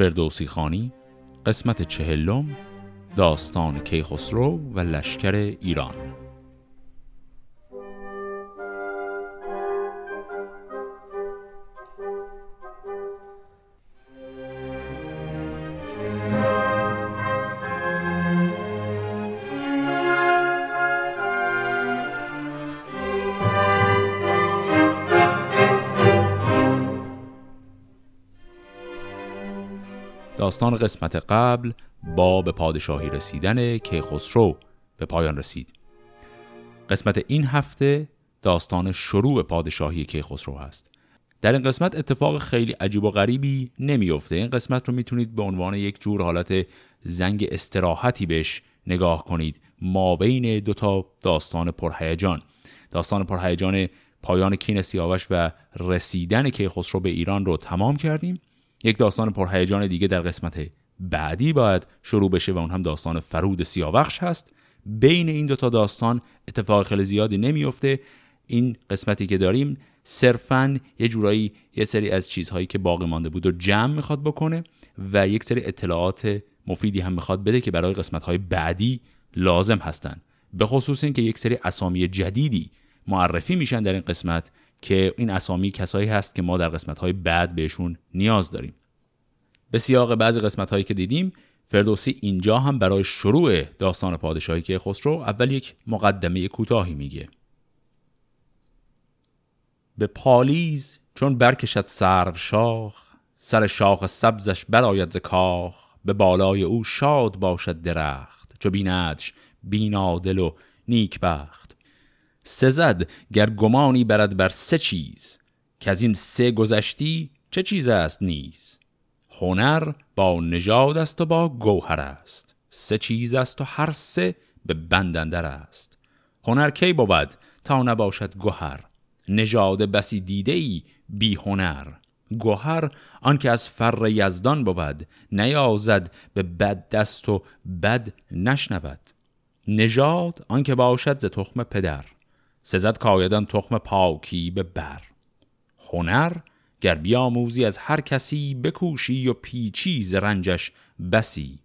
فردوسی خانی قسمت چهلم داستان کیخسرو و لشکر ایران. داستان قسمت قبل با به پادشاهی رسیدن کیخسرو به پایان رسید. قسمت این هفته داستان شروع پادشاهی کیخسرو هست. در این قسمت اتفاق خیلی عجیب و غریبی نمیفته این قسمت رو می‌تونید به عنوان یک جور حالت زنگ استراحتی بهش نگاه کنید. ما بین دو تا داستان پرهیجان. داستان پرهیجان پایان کین سیاوش و رسیدن کیخسرو به ایران رو تمام کردیم. یک داستان پرهیجان دیگه در قسمت بعدی باید شروع بشه و اون هم داستان فرود سیاوخش هست. بین این دوتا داستان اتفاق خیلی زیادی نمیفته این قسمتی که داریم صرفا یه جورایی یه سری از چیزهایی که باقی مانده بود و جمع می‌خواد بکنه و یک سری اطلاعات مفیدی هم می‌خواد بده که برای قسمتهای بعدی لازم هستن. به خصوص اینکه یک سری اسامی جدیدی معرفی میشن در این قسمت که این اسامی کسایی هست که ما در قسمت های بعد بهشون نیاز داریم. به سیاق بعضی قسمت هایی که دیدیم فردوسی اینجا هم برای شروع داستان پادشاهی که خسرو اول یک مقدمه کوتاهی میگه. به پالیز چون برکشد سرو شاخ سر شاخ سبزش براید ز کاخ به بالای او شاد باشد درخت چو بیندش بینادل و نیکبخت. سزد گر گمانی برد بر سه چیز که از این سه گذشتی چه چیز است نیز؟ هنر با نژاد است و با گوهر است سه چیز است و هر سه به بندندر است. هنر کی بود تا نباشد گوهر؟ نژاد بسی دیده ای بی هنر. گوهر آنکه از فر یزدان بود نیازد به بد دست و بد نشنود. نژاد آنکه باشد ز تخم پدر. سزد کایدان تخم پاکی به بر. هنر گر بیاموزی از هر کسی بکوشی و پیچی ز رنجش بسی.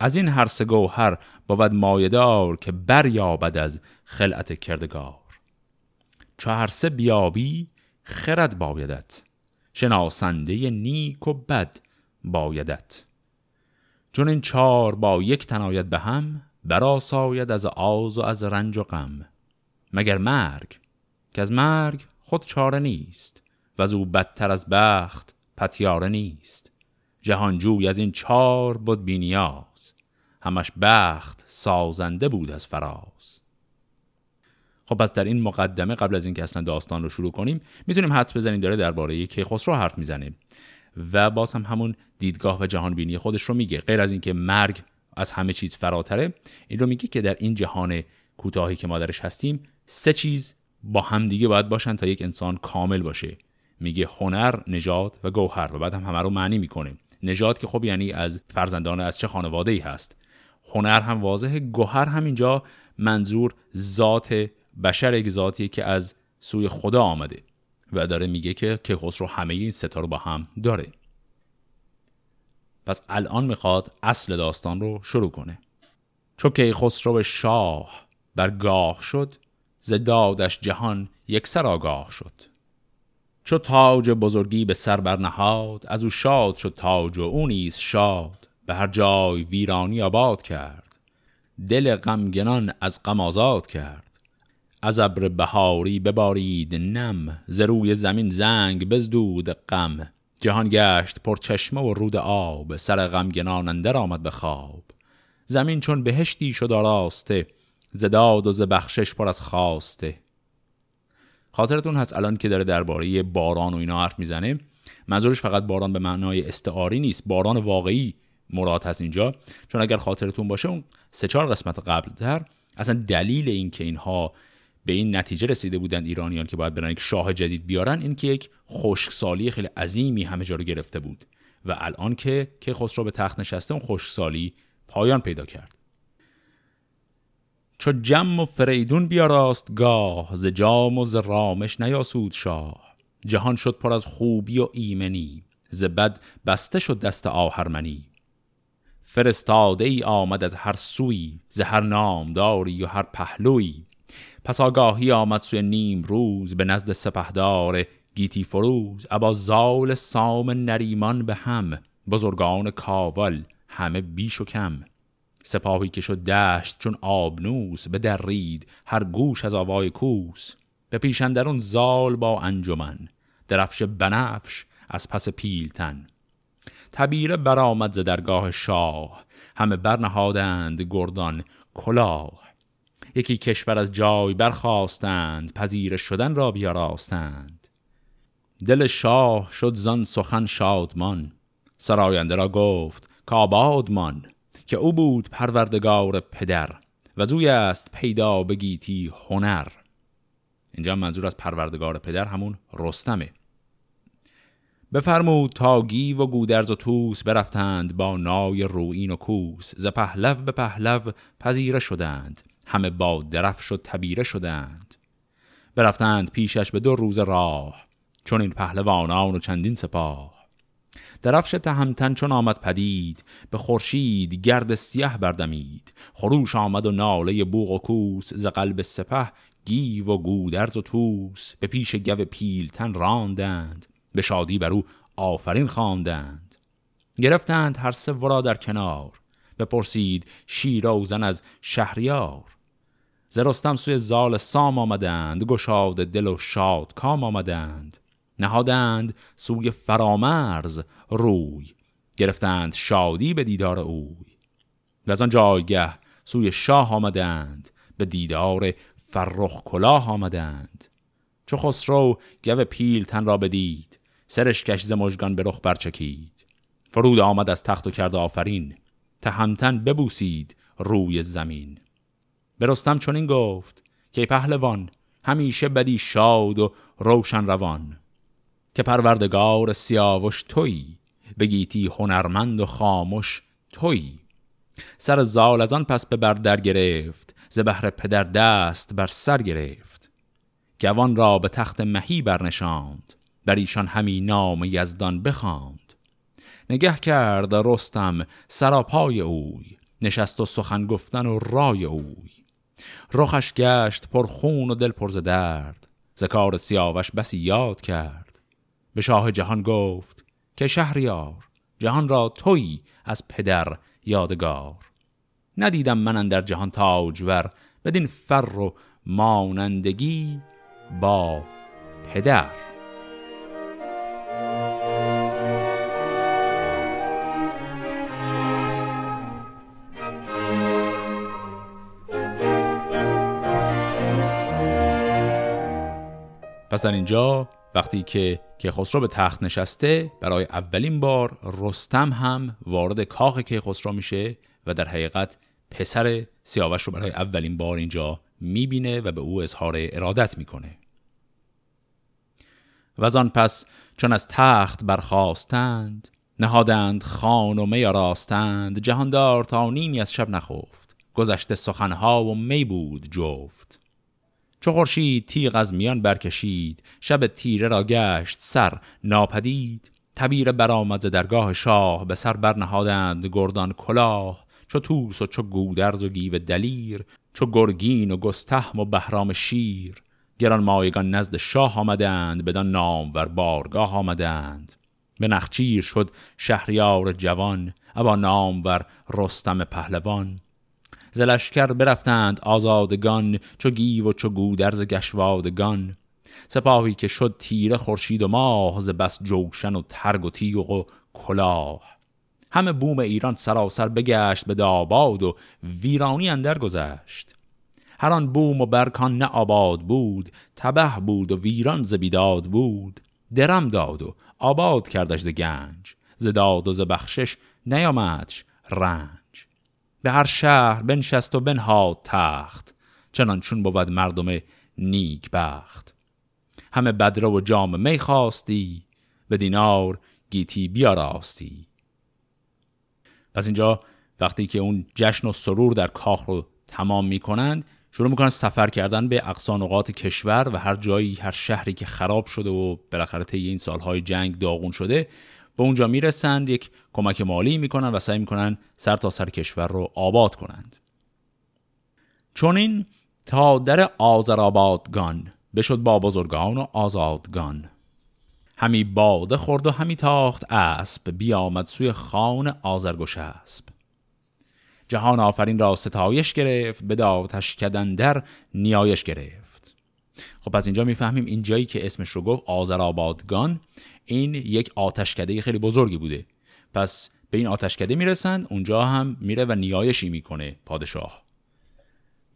از این هر سه گوهر بود مایدار که بریابد از خلعت کردگار. چو هر سه بیابی خرد بایدت. شناسنده نیک و بد بایدت. چون این چار با یک تنایت به هم براساید از آز و از رنج و غم. مگر مرگ که از مرگ خود چاره نیست و از او بدتر از بخت پتیاره نیست. جهانجوی از این چار بود بینیاز همش بخت سازنده بود از فراز. خب پس در این مقدمه قبل از اینکه اصلا داستان رو شروع کنیم می‌تونیم حدس بزنیم داره درباره کیخسرو حرف می‌زنه. و باز هم همون دیدگاه و جهان بینی خودش رو میگه. غیر از اینکه مرگ از همه چیز فراتره این رو میگه که در این جهان کوتاهی که ما درش هستیم سه چیز با همدیگه باید باشن تا یک انسان کامل باشه. میگه هنر نجات و گوهر و بعد هم همه رو معنی می‌کنه. نجات که خب یعنی از فرزندان از چه خانواده ای هست. هنر هم واضحه گوهر هم اینجا منظور ذات بشر یک ذاتیه که از سوی خدا آمده و داره میگه که رو همه این ستا رو با هم داره. پس الان می‌خواد اصل داستان رو شروع کنه. چون کیخسرو شاه برگاه شد ز دادش جهان یک سر آگاه شد. چو تاج بزرگی به سر برنهاد از او شاد شد تاج و او نیز شاد. به هر جای ویرانی آباد کرد دل غمگنان از غم آزاد کرد. از ابر بهاری ببارید نم ز روی زمین زنگ بزدود غم. جهان گشت پر چشمه و رود آب سر غمگنان اندر آمد به خواب. زمین چون بهشتی شد آراسته زداد و بخشش پر از خواسته. خاطرتون هست الان که داره درباره باران و اینا حرف می‌زنه. منظورش فقط باران به معنای استعاری نیست باران واقعی مراد هست اینجا. چون اگر خاطرتون باشه اون سه چهار قسمت قبلتر اصلا دلیل این که اینها به این نتیجه رسیده بودن ایرانیان که باید برن یک شاه جدید بیارن این که یک خشکسالی خیلی عظیمی همه جا رو گرفته بود. و الان که که خسرو به تخت نشسته اون خشکسالی پایان پیدا کرد. چو جم و فریدون بیاراست گاه ز جام و ز رامش نیاسود شاه. جهان شد پر از خوبی و ایمنی ز بد بسته شد دست آهرمنی. فرستاده ای آمد از هر سوی ز هر نامداری و هر پهلوی. پس آگاهی آمد سوی نیم روز به نزد سپهدار گیتی فروز. ابا زال سام نریمان به هم بزرگان کاول همه بیش و کم. سپاهی که شد دشت چون آبنوس به درید هر گوش از آوای کوس. به پیشندرون زال با انجمن درفش بنفش از پس پیلتن. تبیره برآمد ز درگاه شاه همه برنهادند گردان کلاه. یکی کشور از جای برخواستند پذیر شدن را بیاراستند. دل شاه شد زان سخن شادمان سراینده را گفت کابادمان که او بود پروردگار پدر و زوی است پیدا بگیتی هنر. اینجا منظور از پروردگار پدر همون رستمه. بفرمود تا گیو و گودرز و توس برفتند با نای روین و کوس. ز پهلو به پهلو پذیره شدند. همه با درفش و تبیره شدند. برفتند پیشش به دو روز راه. چون این پهلوانان و چندین سپاه. درفش تهمتن چون آمد پدید به خورشید گرد سیه بردمید. خروش آمد و ناله بوغ و کوس ز قلب سپه گیو و گودرز و توس به پیش گو پیلتن راندند به شادی بر او آفرین خواندند. گرفتند هر سه ورا در کنار بپرسید زن از شهریار. ز رستم سوی زال سام آمدند گشاد دل و شاد کام آمدند. نهادند سوی فرامرز روی گرفتند شادی به دیدار اوی. و از آن جایگه سوی شاه آمدند به دیدار فرخ کلاه آمدند. چو خسرو گو پیل تن را بدید سرش کش ز مژگان به رخ برچکید. فرود آمد از تخت و کرد آفرین تهمتن ببوسید روی زمین. به رستم چنین گفت که پهلوان همیشه بدی شاد و روشن روان. که پروردگار سیاوش تویی بگیتی هنرمند و خاموش تویی. سر زال از آن پس به بر در گرفت ز بهر پدر دست بر سر گرفت. گوان را به تخت مهی برنشاند بر ایشان همی نام یزدان بخواند. نگه کرد رستم سراپای اوی نشست و سخن گفتن و رای اوی. رخش گشت پر خون و دل پر ز درد ز کار سیاوش بسی یاد کرد. به شاه جهان گفت که شهریار جهان را توی از پدر یادگار. ندیدم من در جهان تاجور بدین فر و مانندگی با پدر. پس در اینجا وقتی که کیخسرو به تخت نشسته برای اولین بار رستم هم وارد کاخ کیخسرو میشه و در حقیقت پسر سیاوش رو برای اولین بار اینجا می‌بینه و به او اظهار ارادت می‌کنه. و آن پس چون از تخت برخواستند نهادند خان و می راستند جهاندار تا نیمی از شب نخفت. گذشته سخنها و می بود جفت. چو خورشید تیغ از میان برکشید. شب تیره را گشت سر ناپدید. تبیر برآمد درگاه شاه به سر برنهادند گردان کلاه. چو توس و چو گودرز و گیو دلیر چو گرگین و گستهم و بهرام شیر. گران مایگان نزد شاه آمدند بدان نام ور بارگاه آمدند. به نخچیر شد شهریار جوان ابا نام ور رستم پهلوان. زلشکر برفتند آزادگان چو گیو و چو گودرز گشوادگان. سپاهی که شد تیره خورشید و ماه ز بس جوشن و ترگ و تیغ و کلاه. همه بوم ایران سراسر بگشت به داباد و ویرانی اندر گذشت. هر آن بوم و برکان نه آباد بود تبه بود و ویران ز بیداد بود. درم داد و آباد کردش ز گنج ز داد و ز بخشش نیامدش رنج. به هر شهر بنشست و بنهاد تخت چنان چون بود مردم نیک بخت. همه بدره و جام می خواستی به دینار گیتی بیاراستی. پس اینجا وقتی که اون جشن و سرور در کاخ رو تمام می‌کنند شروع می‌کنن سفر کردن به اقصان نقاط کشور و هر جایی هر شهری که خراب شده و بالاخره طی این سالهای جنگ داغون شده به اونجا می‌رسند یک کمک مالی می‌کنن و سعی می‌کنن سر تا سر کشور رو آباد کنند. چون این تا در آذرآبادگان بشد با بزرگان و آزادگان. همی باده خورد و همی تاخت اسب بیامد سوی خان آزرگوش اسب جهان آفرین را ستایش گرفت به داتش کدن در نیایش گرفت. خب پس اینجا می‌فهمیم این جایی که اسمش رو گفت آذرآبادگان این یک آتشکده خیلی بزرگی بوده. پس به این آتشکده می‌رسن اونجا هم میره و نیایشی می‌کنه پادشاه.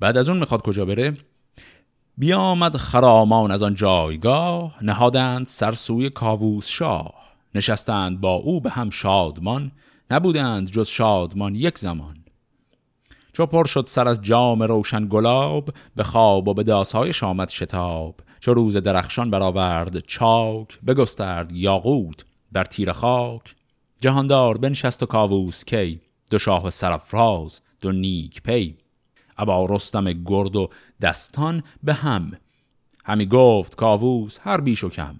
بعد از اون می‌خواد کجا بره؟ بیامد خرامان از آن جایگاه نهادند سرسوی کاووس شاه. نشستند با او به هم شادمان نبودند جز شادمان یک زمان. چو پر شد سر از جام روشن گلاب به خواب و به داسهای شامت شتاب. چو روز درخشان برآورد چاک بگسترد یاقوت بر تیر خاک. جهاندار بنشست و کاووس کی دو شاه سرفراز دو نیک پی. ابا رستم گرد و دستان به هم. همی گفت کاووس هر بیش و کم.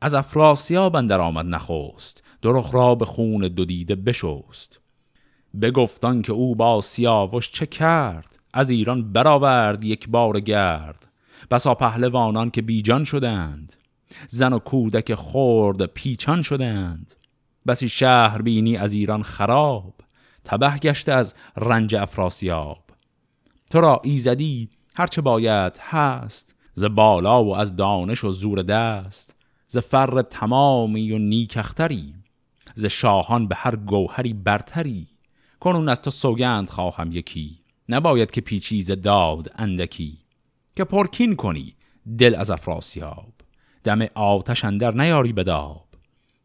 از افراسیاب بندر آمد نخوست درخ را به خون دو دیده بشست. بگفتان که او با سیاوش چه کرد؟ از ایران برآورد یک بار گرد. بسا پهلوانان که بیجان شدند. زن و کودک خورد پیچان شدند. بسی شهر بینی از ایران خراب. تبه گشته از رنج افراسیاب. تو را ایزدی هرچه باید هست. ز بالا و از دانش و زور دست. ز فر تمامی و نیکختری ز شاهان به هر گوهری برتری. کنون از تو سوگند خواهم یکی. نباید که پیچیز داد اندکی. که پرکین کنی دل از افراسیاب دم آتش اندر نیاری بداب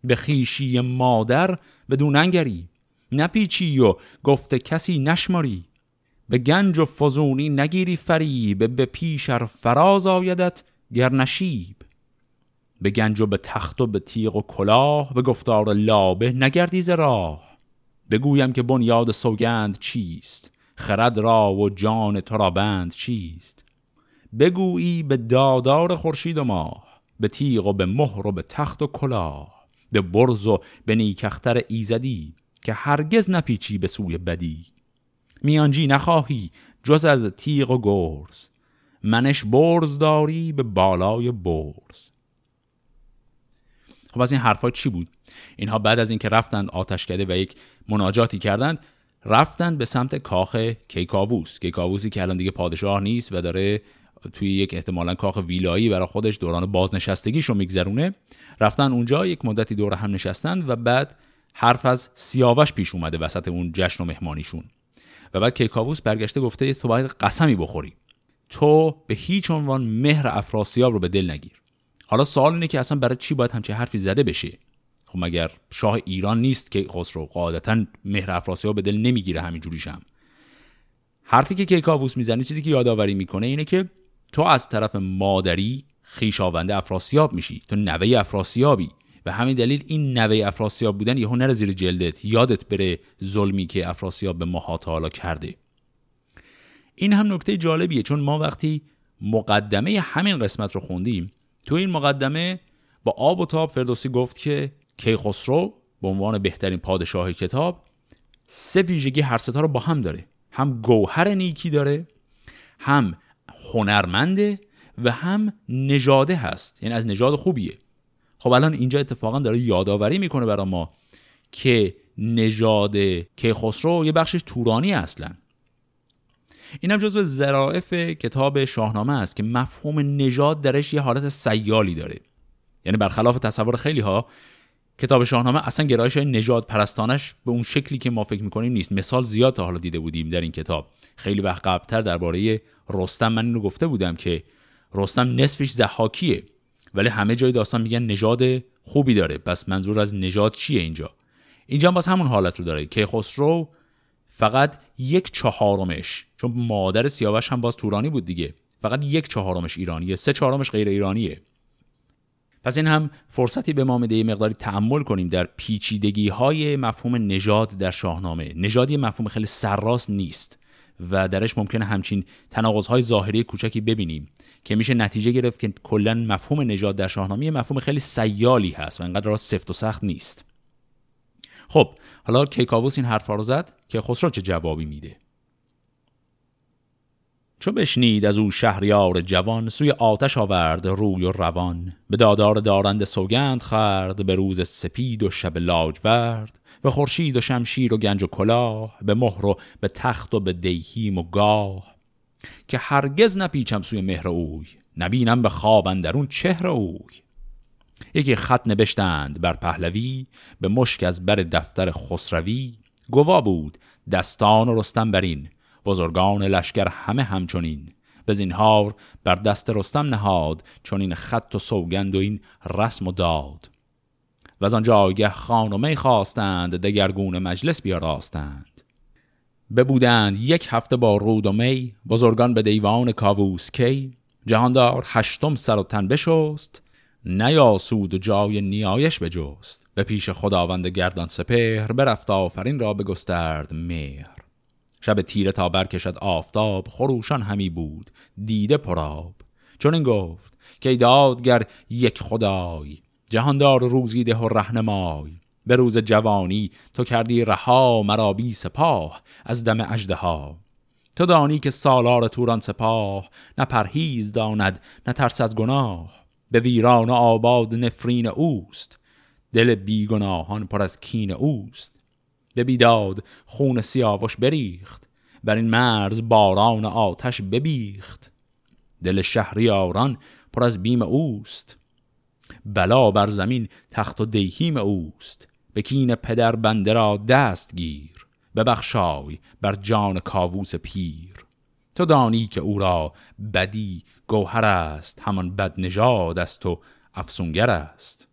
به خیشی مادر بدون انگری نپیچی و گفته کسی نشماری. به گنج و فزونی نگیری فریب به پیشر فراز آیدت گر نشیب. به گنج و به تخت و به تیغ و کلاه به گفتار لابه نگردی ز راه. بگویم که بنیاد سوگند چیست؟ خرد را و جان تو را بند چیست؟ بگویی به دادار خورشید و ماه به تیغ و به مهر و به تخت و کلاه به برز و به نیکختر ایزدی که هرگز نپیچی به سوی بدی. میانجی نخواهی جز از تیغ و گرز منش برز داری به بالای برز. خب از این حرفا چی بود؟ اینها بعد از اینکه رفتند آتشکده و یک مناجاتی کردند رفتند به سمت کاخ کیکاووس. کیکاووسی که الان دیگه پادشاه نیست و داره توی یک احتمالا کاخ ویلایی برای خودش دوران بازنشستگیش رو میگذرونه. رفتن اونجا یک مدتی دور هم نشستند و بعد حرف از سیاوش پیش اومده وسط اون جشن و مهمانیشون. و بعد کیکاووس برگشته گفته تو باید قسمی بخوری. تو به هیچ عنوان مهر افراسیاب رو به دل نگیر. حالا سوال اینه که اصلا برای چی باید همچه حرفی زده بشه؟ خب مگر شاه ایران نیست که خسرو قاعدتا مهر افراسیاب به دل نمی‌گیره همینجوریش هم حرفی که کیکاووس می‌زنه چیزی که یادآوری می‌کنه اینه که تو از طرف مادری خیشاونده افراسیاب میشی. تو نوه افراسیابی. به همین دلیل این نوه افراسیاب بودن یهو نره زیر جلدت. یادت بره ظلمی که افراسیاب به ماها حالا کرده. این هم نکته جالبیه چون ما وقتی مقدمه همین قسمت رو خوندیم تو این مقدمه با آب و تاب فردوسی گفت که کیخسرو به عنوان بهترین پادشاه کتاب سه ویژگی هر ستا رو با هم داره. هم گوهر نیکی داره هم هنرمنده و هم نژاده هست. یعنی از نژاد خوبیه. خب الان اینجا اتفاقا داره یادآوری می‌کنه برای ما که نژاد کیخسرو یه بخشش تورانی اصلا. این هم جزو کتاب شاهنامه است که مفهوم نژاد درش یه حالت سیالی داره. یعنی برخلاف تصور خیلی ها کتاب شاهنامه اصلا گرایش نژاد پرستانش به اون شکلی که ما فکر می‌کنیم نیست. مثال زیاد تا حالا دیده بودیم در این کتاب. خیلی وقت قبلتر درباره رستم من اینو گفته بودم که رستم نصفش زحاکیه ولی همه جای داستان میگن نژاد خوبی داره. پس منظور از نژاد چیه اینجا؟ اینجا باز همون حالت رو داره. که خسرو فقط یک چهارمش چون مادر سیاوش هم باز تورانی بود دیگه. فقط یک چهارمش ایرانیه سه چهارمش غیر ایرانیه. پس این هم فرصتی به ما میده مقداری تعمل کنیم در پیچیدگی های مفهوم نژاد در شاهنامه. نژاد مفهوم خیلی سرراست نیست. و درش ممکنه همچین های ظاهری کوچکی ببینیم که میشه نتیجه گرفت که کلا مفهوم نژاد در شاهنامه مفهوم خیلی سیالی هست و انقدر سفت و سخت نیست. خب حالا کیکاووس این حرفا رو زد که خسرو چه جوابی میده؟ چو بشنید از او شهریار جوان سوی آتش آورد روی و روان به دادار دارند سوگند خرد به روز سپید و شب لاجورد. به خورشید و شمشیر و گنج و کلاه به مهر و به تخت و به دیهیم و گاه. که هرگز نپیچم سوی مهر اوی نبینم به خواب اندرون چهر اوی. یکی خط نبشتند بر پهلوی به مشک از بر دفتر خسروی. گوا بود دستان و رستم برین بزرگان لشکر همه همچنین. به زینهار بر دست رستم نهاد چون این خط و سوگند و این رسم و داد. و از آنجا آگه خان و می خواستند دگرگون مجلس بیاراستند. ببودند یک هفته با رود و می بزرگان به دیوان کاووس کی جهاندار هشتم سر و تن بشست نیاسود جای نیایش بجست. به پیش خداوند گردان سپهر برفت آفرین را بگسترد مهر. شب تیره تا برکشد آفتاب خروشان همی بود دیده پراب چون این گفت که دادگر یک خدای جهاندار روزی ده و رهنمای. به روز جوانی تو کردی رها مرا بی سپاه از دم ها تو دانی که سالار توران سپاه نه پرهیز داند نه ترس از گناه. به ویران آباد نفرین اوست دل بیگناهان پر از کین اوست. به بیداد خون سیاوش بریخت بر این مرز باران آتش ببیخت. دل شهریاران پر از بیم اوست بلا بر زمین تخت و دیهیم اوست. به کین پدر بنده را دست گیر. ببخشای بر جان کاووس پیر. تو دانی که او را بدی گوهر است. همان بد نژاد است و افسونگر است.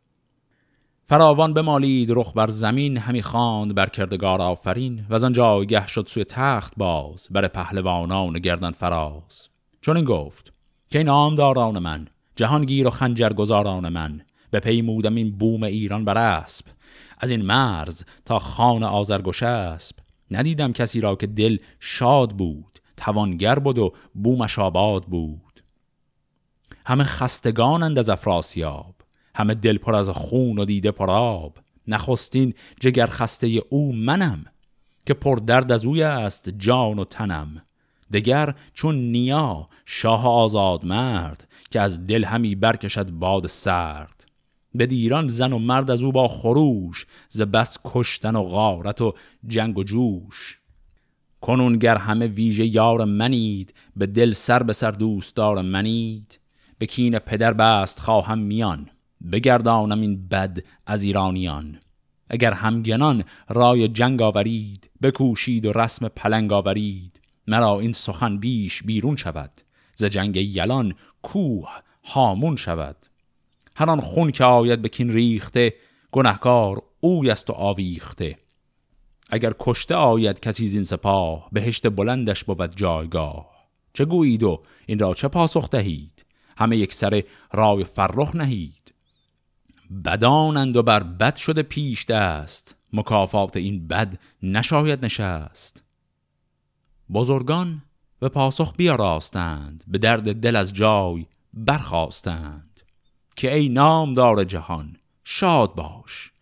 فراوان بمالید رخ بر زمین. همی خواند بر کردگار آفرین. و از آنجا گه شد سوی تخت باز. بر پهلوانان گردن فراز. چون این گفت که این نامداران من جهانگیر و خنجر گذاران من به پیمودم این بوم ایران بر اسب. از این مرز تا خان آزرگوش اسب. ندیدم کسی را که دل شاد بود توانگر بود و بومش آباد بود. همه خستگانند از افراسیاب همه دل پر از خون و دیده پراب نخستین جگر خسته او منم که پر درد از اوی است جان و تنم. دگر چون نیا شاه آزاد مرد که از دل همی برکشد باد سرد. به دیران زن و مرد از او با خروش ز بس کشتن و غارت و جنگ و جوش. کنون گر همه ویژه یار منید به دل سر به سر دوستدار منید. به کین پدر بست خواهم میان بگردانم این بد از ایرانیان. اگر همگنان رای جنگ آورید بکوشید و رسم پلنگ آورید مرا این سخن بیش بیرون شود. ز جنگ یلان کوه هامون شود. هر آن خون که آید به کین ریخته گنهکار اوی است و آویخته. اگر کشته آید کسی زین سپاه بهشت بلندش بود جایگاه. چه گویید و این را چه پاسخ دهید؟ همه یک سر رای فرخ نهید. بدانند و بر بد شده پیش دست مکافات این بد نشاید نشست. بزرگان به پاسخ بیاراستند به درد دل از جای برخواستند که ای نامدار جهان شاد باش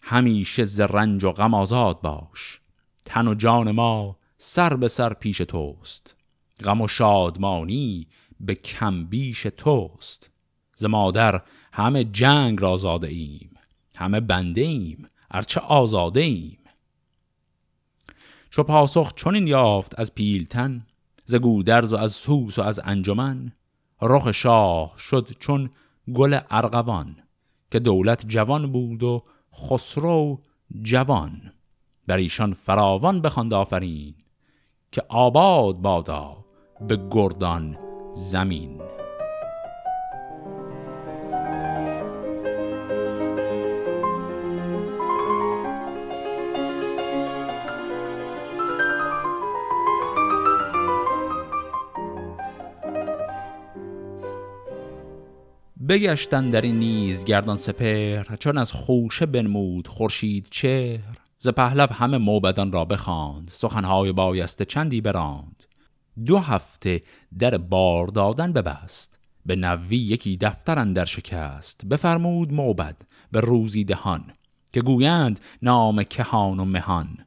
همیشه ز رنج و غم آزاد باش تن و جان ما سر به سر پیش توست غم و شادمانی به کم بیش توست ز مادر همه جنگ را زاده ایم همه بنده ایم ارچه آزاده ایم. چو پاسخ چنین یافت از پیلتن ز گودرز و از سوس و از انجمن رخ شاه شد چون گل ارغوان که دولت جوان بود و خسرو جوان. بر ایشان فراوان بخواند آفرین که آباد بادا به گردان زمین. بگشتن در این نیز گردان سپر چون از خوشه بنمود خورشید چهر. ز پهلو همه موبدان را بخواند سخنهای بایسته چندی براند. دو هفته در بار دادن ببست به نوی یکی دفتر در شکست. بفرمود موبد به روزی دهان که گویند نام کهان و مهان.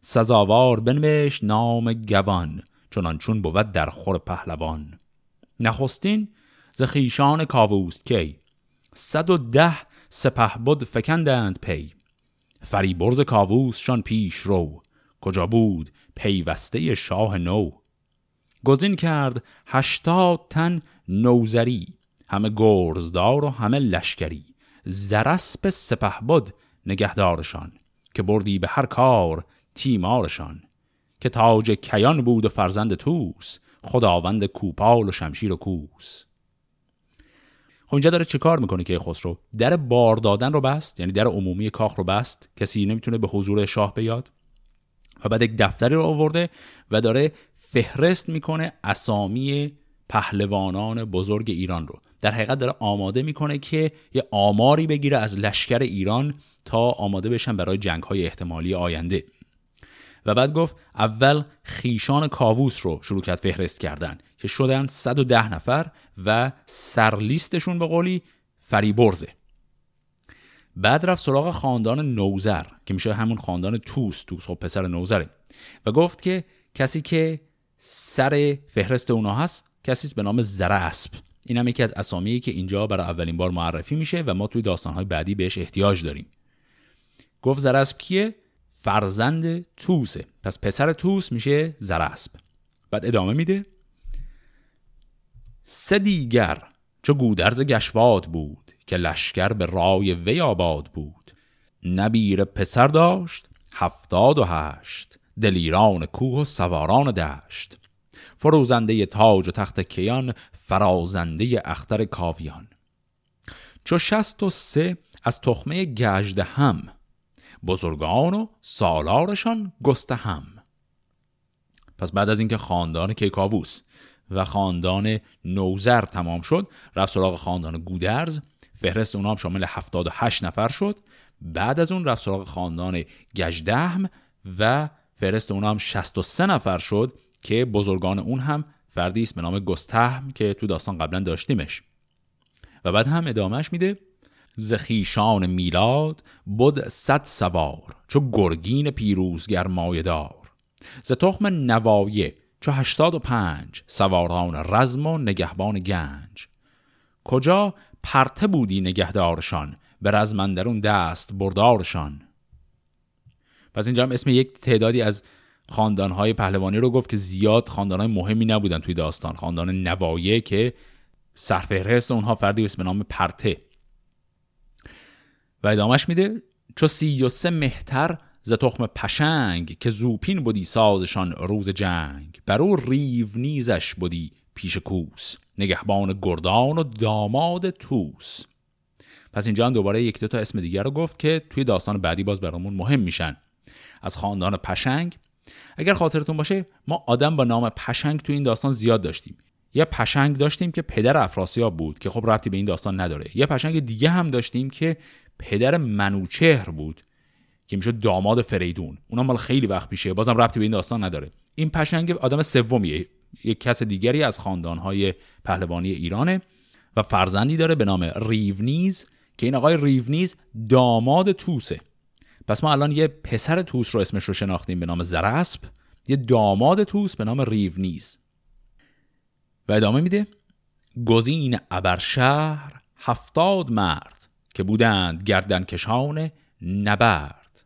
سزاوار بنوشت نام گوان چنان چون بود در خور پهلوان. نخستین ز خیشان کاووست کی؟ صد و ده سپه بود فکندند پی. فریبرز کاووسشان پیش رو. کجا بود پیوسته شاه نو؟ گزین کرد هشتاد تن نوزری همه گرزدار و همه لشکری. زرسب سپه بود نگهدارشان که بردی به هر کار تیمارشان. که تاج کیان بود و فرزند توس خداوند کوپال و شمشیر و کوس. خب اینجا داره چه کار می‌کنه که خسرو؟ در بار دادن رو بست یعنی در عمومی کاخ رو بست کسی نمی‌تونه به حضور شاه بیاد. و بعد یک دفتری رو آورده و داره فهرست می‌کنه اسامی پهلوانان بزرگ ایران رو. در حقیقت داره آماده می‌کنه که یه آماری بگیره از لشکر ایران تا آماده بشن برای جنگ های احتمالی آینده. و بعد گفت اول خیشان کاووس رو شروع کرد فهرست کردن که شدن 110 نفر و سرلیستشون به قولی فریبرزه. بعد رفت سراغ خاندان نوزر که میشه همون خاندان توس توس خب پسر نوزره و گفت که کسی که سر فهرست اونا هست کسی به نام زراسب این هم یکی از اسامی که اینجا برای اولین بار معرفی میشه و ما توی داستانهای بعدی بهش احتیاج داریم. گفت زراسب کیه؟ فرزند توسه پس پسر توس میشه زراسب بعد ادامه میده. سه دیگر چو گودرز گشواد بود که لشکر به رای وی آباد بود. نبیر پسر داشت هفتاد و هشت. دلیران کوه و سواران دشت. فروزنده تاج و تخت کیان فرازنده اختر کاویان. چو شست و سه از تخمه گجده هم بزرگان و سالارشان گسته هم پس بعد از اینکه خاندان کیکاووس و خاندان نوزر تمام شد رفت سراغ خاندان گودرز فهرست اونها هم شامل 78 نفر شد. بعد از اون رفت سراغ خاندان گجدهم و فهرست اونها هم 63 نفر شد که بزرگان اون هم فردی است به نام گستهم که تو داستان قبلا داشتیمش. و بعد هم ادامهش میده زخیشان میلاد بود صد سوار چو گرگین پیروزگر مایدار. ز تخم نوایه چو هشتاد و پنج سواران رزم و نگهبان گنج. کجا پرته بودی نگهدارشان به رزمندرون دست بردارشان. پس اینجا هم اسم یک تعدادی از خاندانهای پهلوانی رو گفت که زیاد خاندانهای مهمی نبودن توی داستان. خاندان نوایه که سرفهرست اونها فردی به نام پرته و ادامش میده چو سی و سه مهتر ز تخم پشنگ که زوپین بودی سازشان روز جنگ. بر او ریو نیزش بودی پیش کوس. نگهبان گردان و داماد توس پس اینجا هم دوباره یک دو تا اسم دیگر رو گفت که توی داستان بعدی باز برامون مهم میشن. از خاندان پشنگ. اگر خاطرتون باشه ما آدم با نام پشنگ توی این داستان زیاد داشتیم. یه پشنگ داشتیم که پدر افراسیاب بود که خب ربطی به این داستان نداره. یه پشنگ دیگه هم داشتیم که پدر منوچهر بود که میشه داماد فریدون. اونا مال خیلی وقت پیشه. بازم ربطی به این داستان نداره. این پشنگ آدم سومیه. یک کس دیگری از خاندانهای پهلوانی ایرانه و فرزندی داره به نام ریونیز که این آقای ریونیز داماد توسه. پس ما الان یه پسر توس رو اسمش رو شناختیم به نام زرسب یه داماد توس به نام ریونیز. و ادامه میده. گزین ابرشهر هفتاد مرد. که بودند گردن کشان نبرد.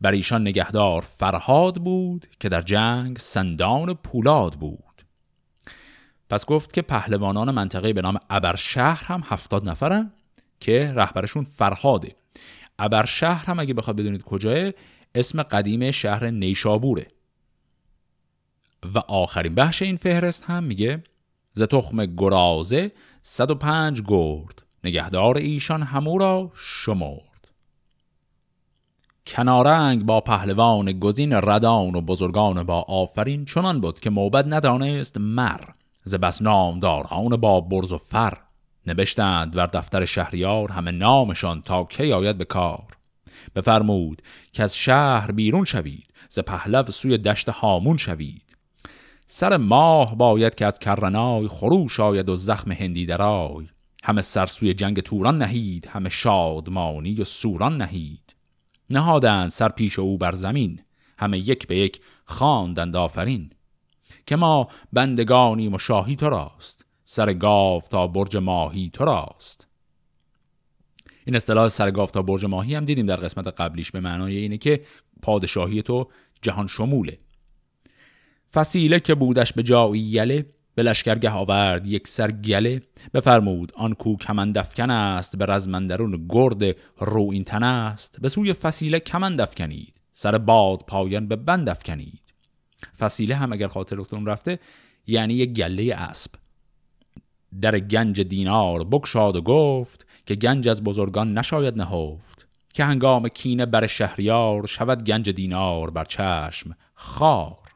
بر ایشان نگهدار فرهاد بود که در جنگ سندان پولاد بود. پس گفت که پهلوانان منطقه به نام ابرشهر هم هفتاد نفرن که رهبرشون فرهاده. ابرشهر هم اگه بخواد بدونید کجاه اسم قدیم شهر نیشابوره. و آخرین بخش این فهرست هم میگه ز تخم گرازه 105 گرد نگهدار ایشان همو را شمرد. کنارنگ با پهلوان گزین ردان و بزرگان با آفرین چنان بود که موبد ندانست مر. ز بس نامداران با برز و فر نبشتند بر دفتر شهریار همه نامشان تا کی آید به کار. بفرمود که از شهر بیرون شوید ز پهلو سوی دشت هامون شوید. سر ماه باید که از کرنای خروش آید و زخم هندی درای. همه سر سوی جنگ توران نهید همه شادمانی و سوران نهید. نهادند سر پیش او بر زمین همه یک به یک خواندند آفرین. که ما بندگانیم و شاهی تو راست سر گاو تا برج ماهی تو راست. این اصطلاح سر گاو تا برج ماهی هم دیدیم در قسمت قبلیش به معنای اینه که پادشاهی تو جهان شموله. فسیله که بودش به جایی یله به لشکرگه آورد. یک سر گله بفرمود. آن کو کمندفکن است به رزمندرون گرد رو این تن است. به سوی فسیله کمندفکنید سر باد پایان به بند افکنید. فسیله هم اگر خاطرتون رفته یعنی یک گله اسب. در گنج دینار بکشاد و گفت که گنج از بزرگان نشاید نهفت. که هنگام کینه بر شهریار شود گنج دینار بر چشم خار.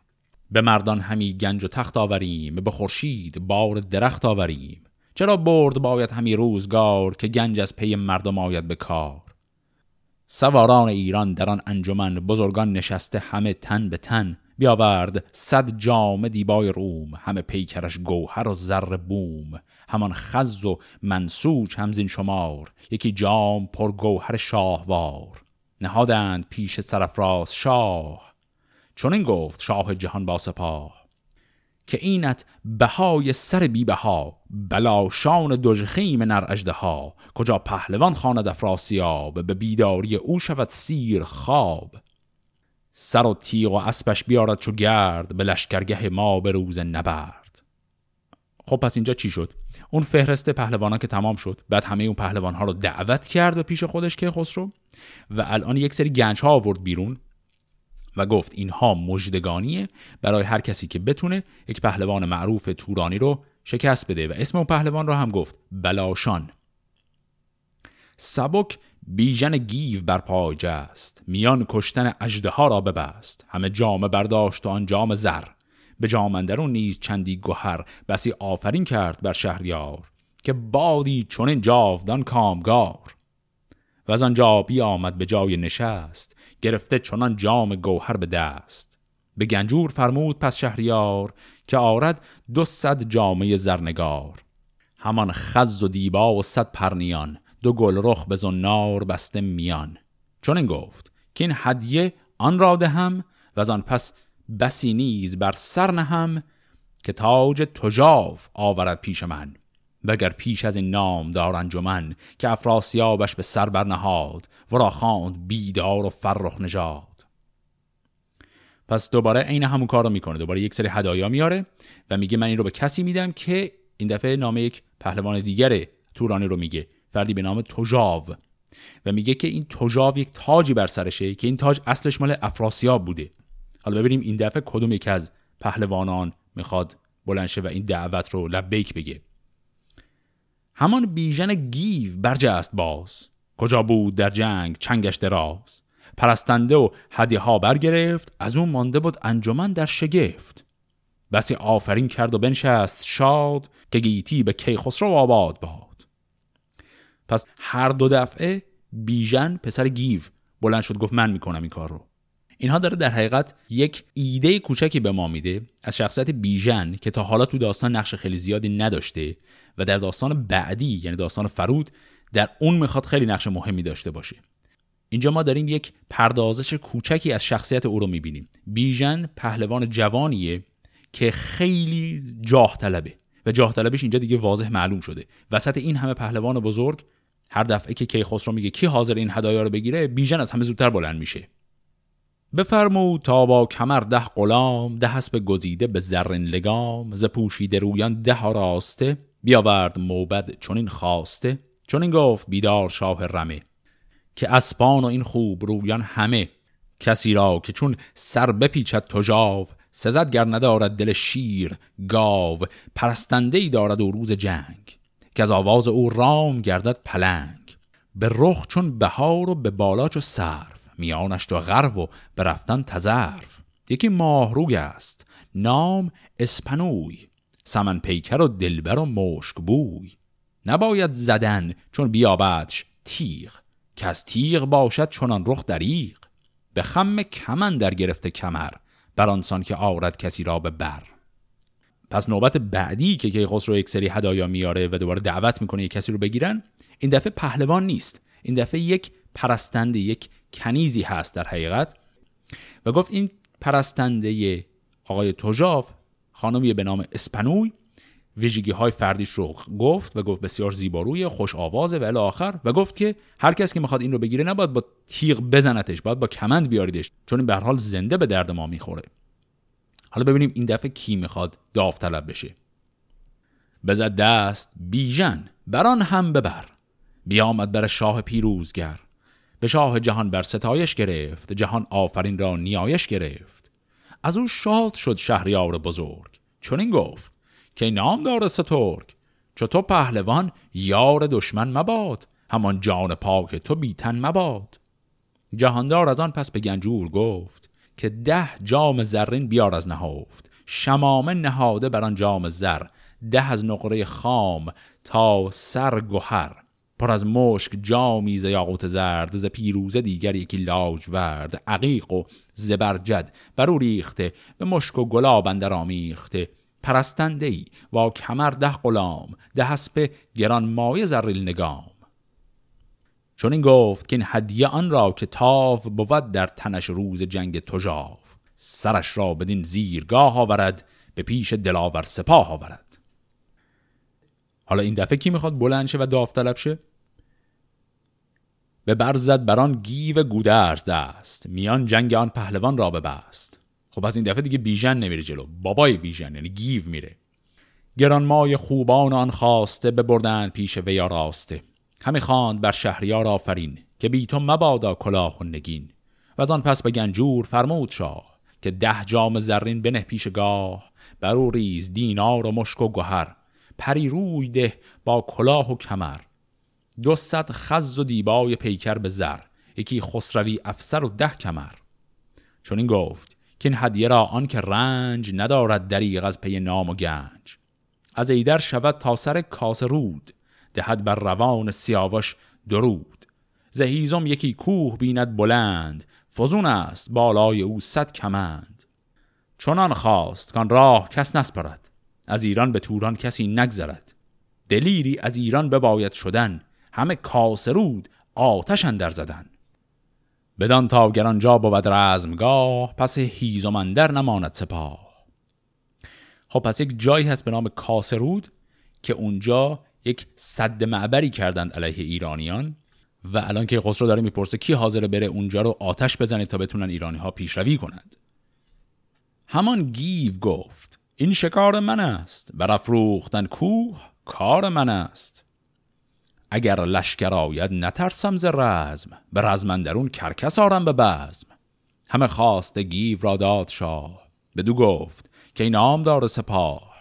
به مردان همی گنج و تخت آوریم به خورشید بار درخت آوریم. چرا برد باید همی روزگار که گنج از پی مردم آید به کار؟ سواران ایران در آن انجمن بزرگان نشسته همه تن به تن بیاورد صد جام دیبای روم همه پیکرش گوهر و زر بوم. همان خز و منسوج همزین شمار یکی جام پر گوهر شاهوار. نهادند پیش سرفراز شاه چون این گفت شاه جهان با سپاه که اینت بهای سر بی بها بلا شان دژخیم نر ها کجا پهلوان خواند افراسیاب به بیداری او شود سیر خواب. سر و تیغ و اسبش بیارد چو گرد به لشکرگه ما به روز نبرد. خب پس اینجا چی شد؟ اون فهرست پهلوانا که تمام شد. بعد همه اون پهلوان ها رو دعوت کرد به پیش خودش که خسرو. و الان یک سری گنج ها آورد بیرون. و گفت اینها مجدگانیه برای هر کسی که بتونه یک پهلوان معروف تورانی رو شکست بده. و اسم اون پهلوان رو هم گفت بلاشان. سبک بیژن گیو بر پای جست میان کشتن ها را ببست. همه جامه برداشت و آن جام زر. به جامندرون نیز چندی گوهر بسی آفرین کرد بر شهریار که بادی چون جاودان کامگار. و از آنجا آمد به جای نشست. گرفته چنان جام گوهر به دست. به گنجور فرمود پس شهریار که آرد دو صد جامعه زرنگار. همان خز و دیبا و صد پرنیان دو گل رخ به زنار بسته میان. چون این گفت که این هدیه آن را هم و از آن پس بسی نیز بر سر نهم که تاج تجاف آورد پیش من. وگر پیش از این نام دار انجمن که افراسیابش به سر برنهاد و را خواند بیدار و فرخ نژاد. پس دوباره عین همون کار رو می‌کنه. دوباره یک سری هدایا میاره و میگه من این رو به کسی میدم که این دفعه نام یک پهلوان دیگر تورانی رو میگه. فردی به نام توجاو و میگه که این توجاو یک تاجی بر سرشه که این تاج اصلش مال افراسیاب بوده. حالا ببینیم این دفعه کدوم یکی از پهلوانان می‌خواد بلنشه و این دعوت رو لبیک بگه. همان بیژن گیو برجست باز. کجا بود در جنگ چنگش دراز پرستنده و هدیه ها برگرفت از اون مانده بود انجمن در شگفت. بسی آفرین کرد و بنشست شاد که گیتی به کیخسرو آباد باد. پس هر دو دفعه بیژن پسر گیو بلند شد گفت من می‌کنم این کار رو. اینها داره در حقیقت یک ایده کوچکی به ما میده از شخصیت بیژن که تا حالا تو داستان نقش خیلی زیادی نداشته و در داستان بعدی یعنی داستان فرود در اون می‌خواد خیلی نقش مهمی داشته باشه. اینجا ما داریم یک پردازش کوچکی از شخصیت او رو می‌بینیم. بیژن پهلوان جوانیه که خیلی جاه طلبه و جاه طلبش اینجا دیگه واضح معلوم شده. وسط این همه پهلوان بزرگ هر دفعه که کیخسرو میگه کی حاضر این هدایا رو بگیره بیژن از همه زودتر بلند میشه. بفرمود تا با کمر ده غلام ده حسب گزیده به زرین لگام ز پوشیده رویان ده راسته بیاورد موبد چون این خواسته چون این گفت بیدار شاه رمه که اسپان و این خوب رویان همه کسی را که چون سر بپیچد تجاو سزد گر ندارد دل شیر گاو پرستنده ای دارد و روز جنگ که از آواز او رام گردد پلنگ به رخ چون بهار و به بالا چو صرف میانش تو غرب و به رفتن تزرف یکی ماهروی است نام اسپنوی سمن پیکر و دلبر و مشک بوی. نباید زدن چون بیابدش تیغ که از تیغ باشد چونان رخ دریغ. به خم کمن در گرفته کمر بر آنسان که آورد کسی را به بر. پس نوبت بعدی که کیخسرو یک سری هدایا میاره و دوباره دعوت می‌کنه یک کسی رو بگیرن این دفعه پهلوان نیست. این دفعه یک پرستنده یک کنیزی هست در حقیقت. و گفت این پرستنده آقای توجاف خانمی به نام اسپنوی ویژگی های فردیش رو گفت و گفت بسیار زیباروی خوش آوازه و آخر. و گفت که هر کس که می‌خواد این رو بگیره نباید با تیغ بزنتش باید با کمند بیاریدش چون این به حال زنده به درد ما می‌خوره. حالا ببینیم این دفعه کی می‌خواد داوطلب بشه. بزد دست بیژن بران هم ببر. بیامد بر شاه پیروزگر. به شاه جهان بر ستایش گرفت جهان آفرین را نیایش گرفت. از او شاد شد شهریار بزرگ. چون این گفت که نام داره سترگ؟ چو تو پهلوان یار دشمن مباد همان جان پاک تو بیتن مباد. جهاندار از آن پس به گنجور گفت که ده جام زرین بیار از نهافت شمامه نهاده بر آن جام زر ده از نقره خام تا سر گوهر پر از مشک جامی ز یاقوت زرد ز پیروزه دیگر یکی لاج ورد. عقیق و زبرجد بر او ریخته به مشک و گلاب اندر آمیخته. پرستنده ای و کمر ده غلام ده حسب گران مایه زریل نگام. چون این گفت که این هدیه آن را که تاف بود در تنش روز جنگ تجاف سرش را بدین زیرگاه آورد به پیش دلاور سپاه آورد. حالا این دفعه کی می‌خواد بلند شه و داوطلب شه؟ به برزد بران گیو گودرز دست. میان جنگ آن پهلوان را ببست. خب از این دفعه دیگه بیژن نمیره جلو. بابای بیژن یعنی گیو میره. گرانمای خوبان آن خواسته ببردن پیش ویا راسته همی خواند بر شهریار آفرین که بی تو مبادا کلاه و نگین. و از آن پس به گنجور فرمود شاه که ده جام زرین بنه پیش گاه. بر او ریز دینار و مشک و گهر. پری روی ده با کلاه و کمر. دو صد خز و دیبای پیکر به زر یکی خسروی افسر و ده کمر. چنین گفت که این هدیه را آن که رنج ندارد دریغ از پی نام و گنج. از ایدر شود تا سر کاس رود دهد بر روان سیاوش درود. زهیزم یکی کوه بیند بلند فزون است بالای او صد کمند. چنان خواست کان راه کس نسپرد. از ایران به توران کسی نگذرد. دلیری از ایران بباید شدن. همه کاسرود آتش اندر زدن. بدان تا گرانجا بود رزمگاه پس هیزمندر نماند سپاه. خب پس یک جایی هست به نام کاسرود که اونجا یک صد معبری کردند علیه ایرانیان و الان که خسرو داره می‌پرسه کی حاضر بره اونجا رو آتش بزنه تا بتونن ایرانی ها پیشروی کنند. همان گیو گفت. این شکار من است. برافروختن کوه کار من است. اگر لشکر آید نترسم ز رزم. به رزمندرون کرکس آرم به بزم. همه خواست گیو را داد شاه. بدو گفت که این نام دار سپاه.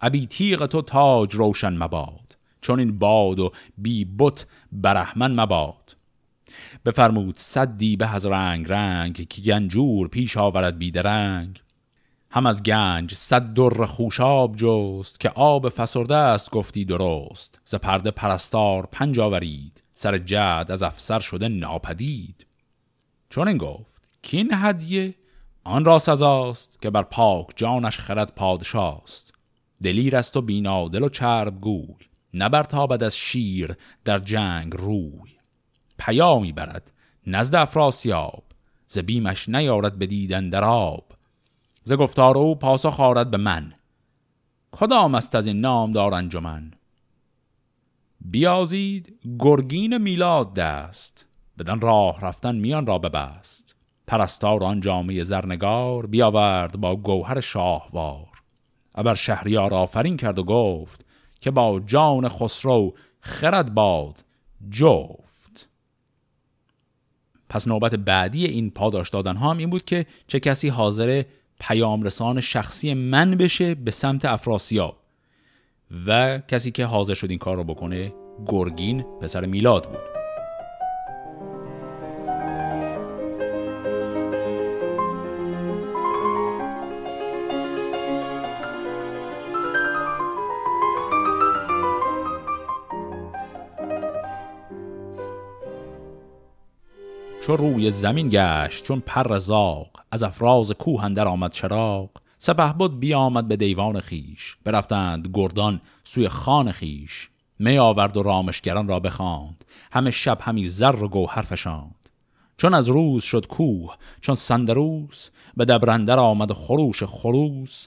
ابی تیغ تو تاج روشن مباد. چون این باد و بی بت برحمن مباد. بفرمود صد دیبه از رنگ رنگ که گنجور پیش آورد بیدرنگ هم از گنج صد در خوشاب جست که آب فسرده است گفتی درست. ز پرده پرستار پنج آورید سر جد از افسر شده ناپدید. چون این گفت کین هدیه؟ آن را سزاست که بر پاک جانش خرد پادشاست. دلیر است و بینادل و چرب گوی نبر تابد از شیر در جنگ روی. پیامی برد نزد افراسیاب ز بیمش نیارد به دیدن در آب. ز گفتار او پاسخ آرد به من. کدام است از این نام دار انجمن؟ بیازید گرگین میلاد دست بدن راه رفتن میان را ببست. پرستار آن جامعه زرنگار بیاورد با گوهر شاهوار. ابر شهریار آفرین کرد و گفت که با جان خسرو خرد باد جفت. پس نوبت بعدی این پاداش دادن ها هم این بود که چه کسی حاضر پیام رسان شخصی من بشه به سمت افراسیاب. و کسی که حاضر شد این کار رو بکنه گرگین پسر میلاد بود. چو روی زمین گشت چون پر زاق از افراز کوه اندر آمد چراغ. سپه بود بیامد به دیوان خیش برفتند گردان سوی خان خیش می آورد و رامشگران را بخواند همه شب همی زر و گوهر فشاند. چون از روز شد کوه چون سندروس به دبرندر آمد خروش خروس.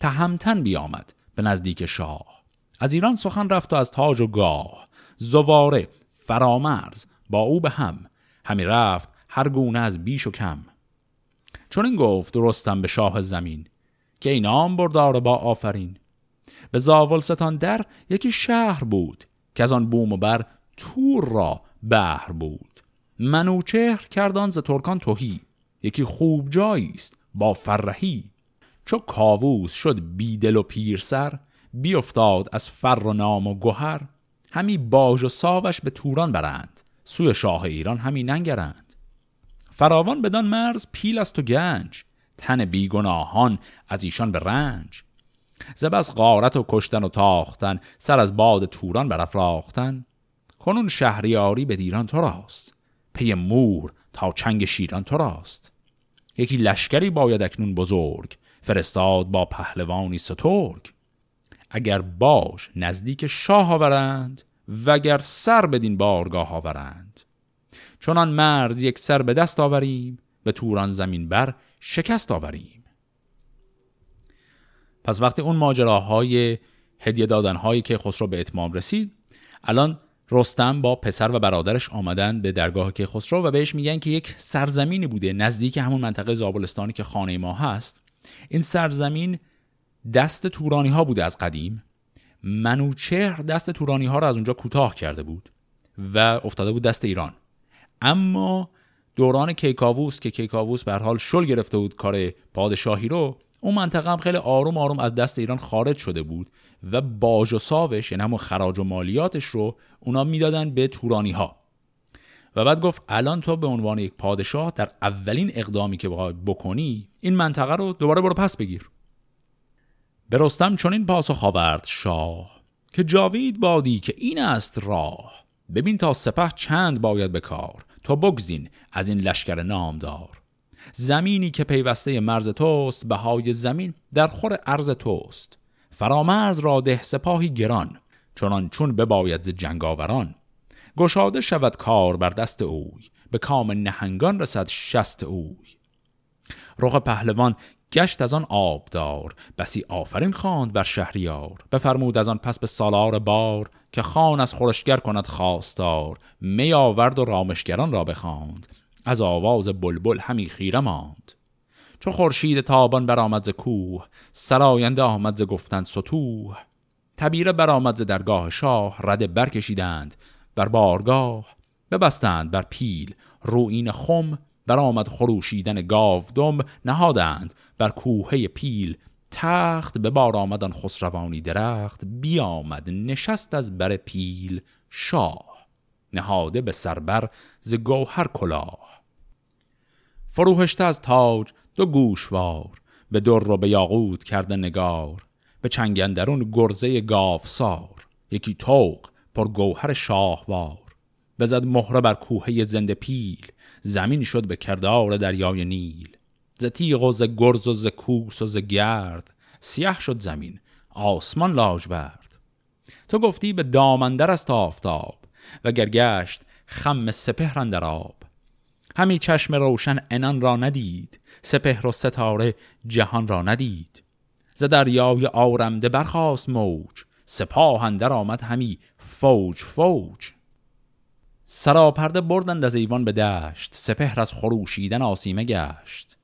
تهمتن بیامد به نزدیک شاه. از ایران سخن رفت و از تاج و گاه. زواره فرامرز با او به هم همی رفت هر گونه از بیش و کم. چون این گفت رستم به شاه زمین که این نام بردار با آفرین. به زاولستان در یکی شهر بود که از آن بوم و بر تور را بهر بود. منوچهر کردان ز ترکان توهی یکی خوب جایی است با فرهی. چو کاووس شد بیدل و پیرسر بیافتاد از فر و نام و گهر. همی باج و ساوش به توران برند. سوی شاه ایران همی ننگرند. فراوان بدان مرز پیل است و گنج. تن بیگناهان از ایشان به رنج. زبس غارت و کشتن و تاختن سر از باد توران برافراختن کنون شهریاری به دیران تو راست. پی مور تا چنگ شیران تو راست. یکی لشکری باید اکنون بزرگ فرستاد با پهلوانی سترگ. اگر باش نزدیک شاه آورند وگر سر بدین بارگاه آورند. چونان مرد یک سر به دست آوریم به توران زمین بر شکست آوریم. پس وقتی اون ماجراهای هدیه دادنهایی که خسرو به اتمام رسید الان رستم با پسر و برادرش آمدن به درگاه که خسرو و بهش میگن که یک سرزمینی بوده نزدیک همون منطقه زابلستانی که خانه ما هست. این سرزمین دست تورانی ها بوده از قدیم. منوچهر دست تورانی ها را از اونجا کوتاه کرده بود و افتاده بود دست ایران. اما دوران کیکاووس که کیکاووس به حال شل گرفته بود کار پادشاهی رو اون منطقه هم خیلی آروم آروم از دست ایران خارج شده بود و باج و ساوش یعنی همون خراج و مالیاتش رو اونا می‌دادن به تورانی ها و بعد گفت الان تو به عنوان یک پادشاه در اولین اقدامی که باید بکنی این منطقه رو دوباره برو پس بگیر. به رستم این پاسخ آورد شاه که جاوید بادی که این است راه. ببین تا سپه چند باید به کار. تو بگزین از این لشکر نامدار. زمینی که پیوسته مرز توست بهای زمین در خور ارز توست. فرامرز را ده سپاهی گران چنان چون بباید ز جنگاوران. گشاده شود کار بر دست اوی به کام نهنگان رسد شست اوی. رخ پهلوان گشت از آن آبدار. بسی آفرین خواند بر شهریار. بفرمود از آن پس به سالار بار که خان از خورشگر کند خواستار. می آورد و رامشگران را بخواند. از آواز بلبل همی خیره ماند. چو خورشید تابان برآمد ز کوه سراینده آمد ز گفتن ستوه تبیره برآمد ز درگاه شاه رده برکشیدند. بر بارگاه ببستند بر پیل. روین خم برآمد خروشیدن گاودم نهادند. بر کوهه پیل تخت به بار آمدن خسروانی درخت بیامد نشست از بر پیل شاه نهاده به سربر ز گوهر کلاه. فروهشته از تاج دو گوشوار به در رو به یاقوت کرده نگار به چنگندرون گرزه گاوسار یکی توق پر گوهر شاهوار. بزد مهره بر کوهه زنده پیل زمین شد به کردار دریای نیل. ز تیغ و ز گرز و ز کوس و ز گرد سیاه شد زمین آسمان لاجورد تو گفتی به دامندر است آفتاب و گرگشت خم سپهر در آب همی چشم روشن انان را ندید سپهر و ستاره جهان را ندید ز دریای آرمده برخاست موج سپاه اندر آمد همی فوج فوج سراپرده بردند از ایوان به دشت سپهر از خروشیدن آسیمه گشت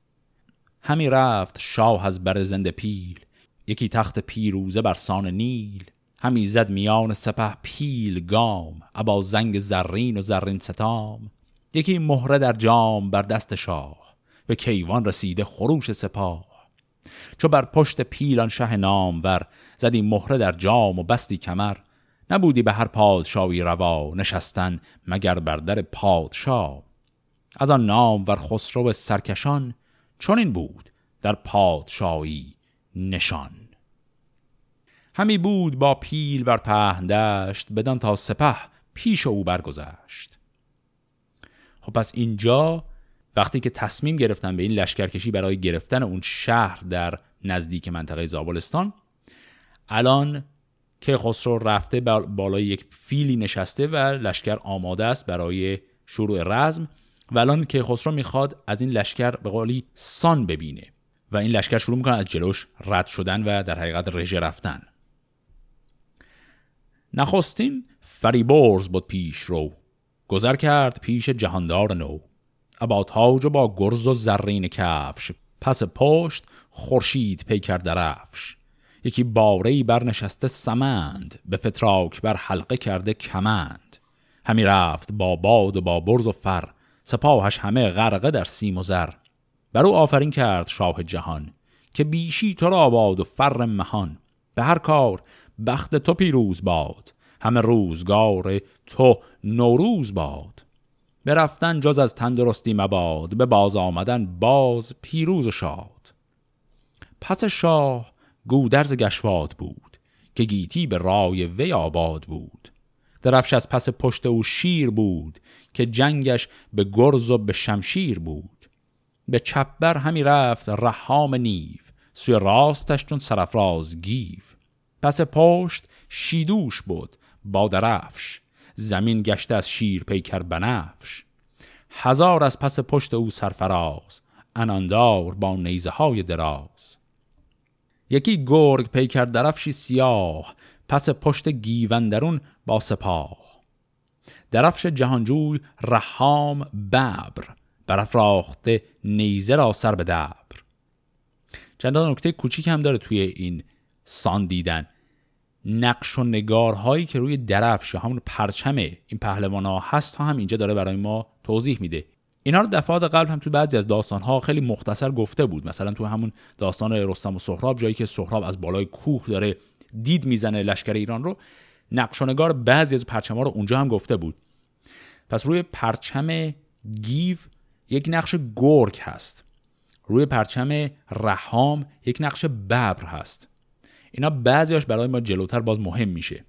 همی رفت شاه از بر زنده پیل. یکی تخت پیروزه بر سان نیل. همی زد میان سپه پیل گام. ابا زنگ زرین و زرین ستام. یکی مهره در جام بر دست شاه. به کیوان رسیده خروش سپاه. چو بر پشت پیلان شه نامور زدی مهره در جام و بستی کمر. نبودی به هر پادشاهی روا نشستن مگر بر در پادشاه. از آن نام ور خسرو سرکشان چون این بود در پادشاهی نشان. همی بود با پیل بر پهندشت بدان تا سپه پیش او برگذشت. خب پس اینجا وقتی که تصمیم گرفتن به این لشکرکشی برای گرفتن اون شهر در نزدیک منطقه زابلستان الان که خسرو رفته بالای یک فیلی نشسته و لشکر آماده است برای شروع رزم و الان که خسرو می‌خواد از این لشکر به قولی سان ببینه و این لشکر شروع می‌کنه از جلوش رد شدن و در حقیقت رژه رفتن. نخستین فریبرز بود پیش رو. گذر کرد پیش جهاندار نو. ابا تاج با گرز و زرین کفش. پس پشت خورشید پیکر درفش. یکی باره برنشسته سمند. به فتراک بر حلقه کرده کمند. همی رفت با باد و با برز و فر. سپاهش همه غرقه در سیم و زر. بر او آفرین کرد شاه جهان که بیشی تو را باد و فر مهان. به هر کار بخت تو پیروز باد همه روزگار تو نوروز باد. برفتن جز از تندرستی مباد به باز آمدن باز پیروز و شاد. پس شاه گودرز گشواد بود که گیتی به رای وی آباد بود. درفش از پس پشت او شیر بود که جنگش به گرز و به شمشیر بود. به چپبر همی رفت رحام نیو سوی راستش چون سرفراز گیو. پس پشت شیدوش بود با درفش زمین گشته از شیر پیکر بنفش. هزار از پس پشت او سرفراز اناندار با نیزه های دراز. یکی گرگ پیکر درفشی سیاه پس پشت گیوندرون با سپاه. درفش جهانجوی رحام ببر برافراخته نیزه را سر به دبر. چندان نکته کوچیک هم داره توی این سان دیدن. نقش و نگارهایی که روی درفش همون پرچم این پهلوان هست ها هم اینجا داره برای ما توضیح میده. اینا رو دفعات قلب هم تو بعضی از داستان ها خیلی مختصر گفته بود. مثلا تو همون داستان رستم و سهراب جایی که سهراب از بالای کوه داره دید می‌زنه لشکر ایران رو نقش و نگار بعضی از پرچم ها رو اونجا هم گفته بود. پس روی پرچم گیو یک نقش گرگ هست. روی پرچم رحام یک نقش ببر هست. اینا بعضیاش برای ما جلوتر باز مهم میشه.